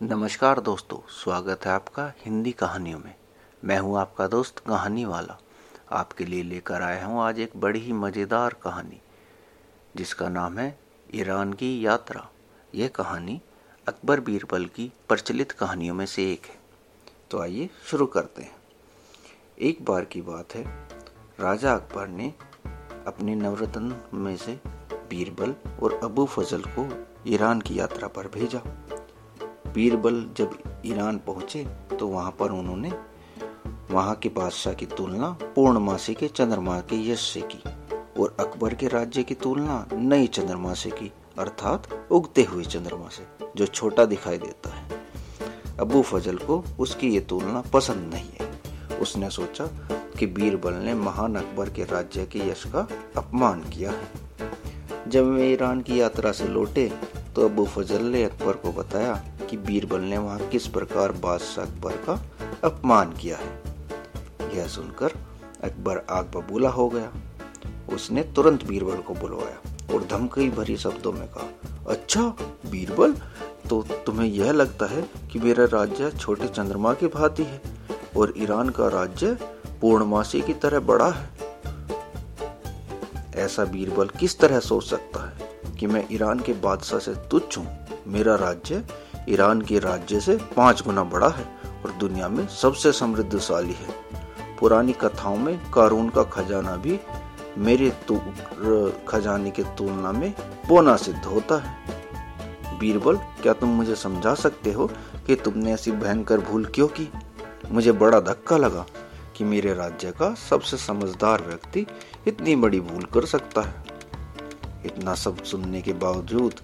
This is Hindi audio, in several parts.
नमस्कार दोस्तों, स्वागत है आपका हिंदी कहानियों में। मैं हूँ आपका दोस्त कहानी वाला। आपके लिए लेकर आया हूँ आज एक बड़ी ही मज़ेदार कहानी, जिसका नाम है ईरान की यात्रा। यह कहानी अकबर बीरबल की प्रचलित कहानियों में से एक है। तो आइए शुरू करते हैं। एक बार की बात है, राजा अकबर ने अपने नवरत्न में से बीरबल और अबू फजल को ईरान की यात्रा पर भेजा। बीरबल जब ईरान पहुँचे तो वहाँ पर उन्होंने वहाँ के बादशाह की तुलना पूर्णमासी के चंद्रमा के यश से की और अकबर के राज्य की तुलना नई चंद्रमा से की, अर्थात उगते हुए चंद्रमा से जो छोटा दिखाई देता है। अबू फजल को उसकी ये तुलना पसंद नहीं है। उसने सोचा कि बीरबल ने महान अकबर के राज्य के यश का अपमान किया है। जब वे ईरान की यात्रा से लौटे तो अबू फजल ने अकबर को बताया कि बीरबल ने वहाँ किस प्रकार बादशाह अकबर का अपमान किया है। यह सुनकर अकबर आग बबूला हो गया। उसने तुरंत बीरबल को बुलवाया और धमकी भरी शब्दों में कहा अच्छा बीरबल तो तुम्हें यह लगता है कि मेरा राज्य छोटे चंद्रमा की भांति है और ईरान का राज्य पूर्णमासी की तरह बड़ा है? ऐसा बीरबल किस तरह सोच सकता है कि मैं ईरान के बादशाह से तुच्छ हूँ? मेरा राज्य ईरान के राज्य से पाँच गुना बड़ा है और दुनिया में सबसे समृद्धशाली है। पुरानी कथाओं में कारून का खजाना भी मेरे खजाने के तुलना में पोना सिद्ध होता है। बीरबल, क्या तुम मुझे समझा सकते हो कि तुमने ऐसी भयंकर भूल क्यों की? मुझे बड़ा धक्का लगा कि मेरे राज्य का सबसे समझदार व्यक्ति इतनी बड़ी भूल कर सकता है। इतना सब सुनने के बावजूद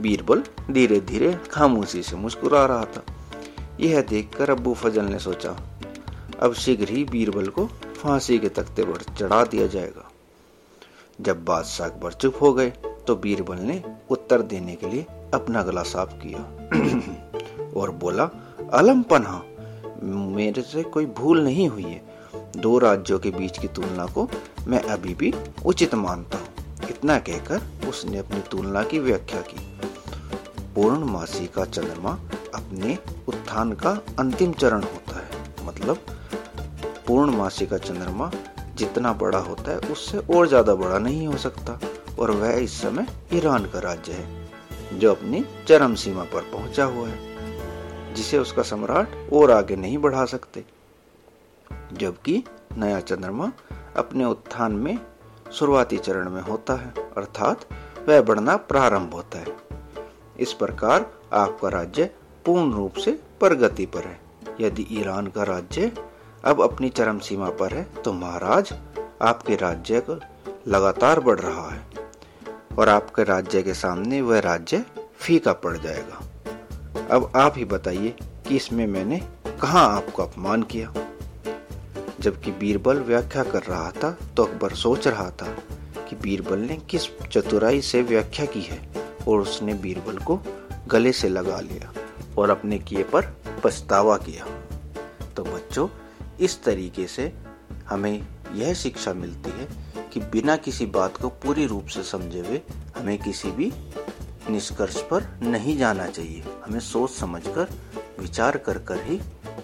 बीरबल धीरे धीरे खामोशी से मुस्कुरा रहा था। यह देखकर अबू फजल ने सोचा, अब शीघ्र ही बीरबल को फांसी के तख्ते पर चढ़ा दिया जाएगा। जब बादशाह अकबर चुप हो गए तो बीरबल ने उत्तर देने के लिए अपना गला साफ़ किया और बोला, अलम पन्हा, मेरे से कोई भूल नहीं हुई है। दो राज्यों के बीच की तुलना को मैं अभी भी उचित मानता हूँ। इतना कहकर उसने अपनी तुलना की व्याख्या की। पूर्णमासी का चंद्रमा अपने उत्थान का अंतिम चरण होता है। मतलब पूर्णमासी का चंद्रमा जितना बड़ा होता है, उससे और ज़्यादा बड़ा नहीं हो सकता, और वह इस समय ईरान का राज्य है, जो अपनी चरम सीमा पर पहुँचा हुआ है, जिसे उसका सम्राट और आगे नहीं बढ़ा सकते। जबकि नया चंद्रमा अपने उत्थान में शुरुआती चरण में होता है, अर्थात वह बढ़ना प्रारंभ होता है। इस प्रकार आपका राज्य पूर्ण रूप से प्रगति पर है। यदि ईरान का राज्य अब अपनी चरम सीमा पर है तो महाराज, आपके राज्य को लगातार बढ़ रहा है और आपके राज्य के सामने वह राज्य फीका पड़ जाएगा। अब आप ही बताइए कि इसमें मैंने कहा आपको अपमान किया? जबकि बीरबल व्याख्या कर रहा था तो अकबर सोच रहा था कि बीरबल ने किस चतुराई से व्याख्या की है। और उसने बीरबल को गले से लगा लिया और अपने किए पर पछतावा किया। तो बच्चों, इस तरीके से हमें यह शिक्षा मिलती है कि बिना किसी बात को पूरी रूप से समझे हुए हमें किसी भी निष्कर्ष पर नहीं जाना चाहिए। हमें सोच समझकर, विचार कर कर ही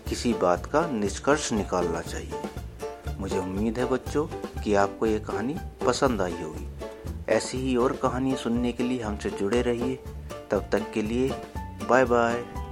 किसी बात का निष्कर्ष निकालना चाहिए। मुझे उम्मीद है बच्चों कि आपको ये कहानी पसंद आई होगी। ऐसी ही और कहानी सुनने के लिए हमसे जुड़े रहिए। तब तक के लिए बाय बाय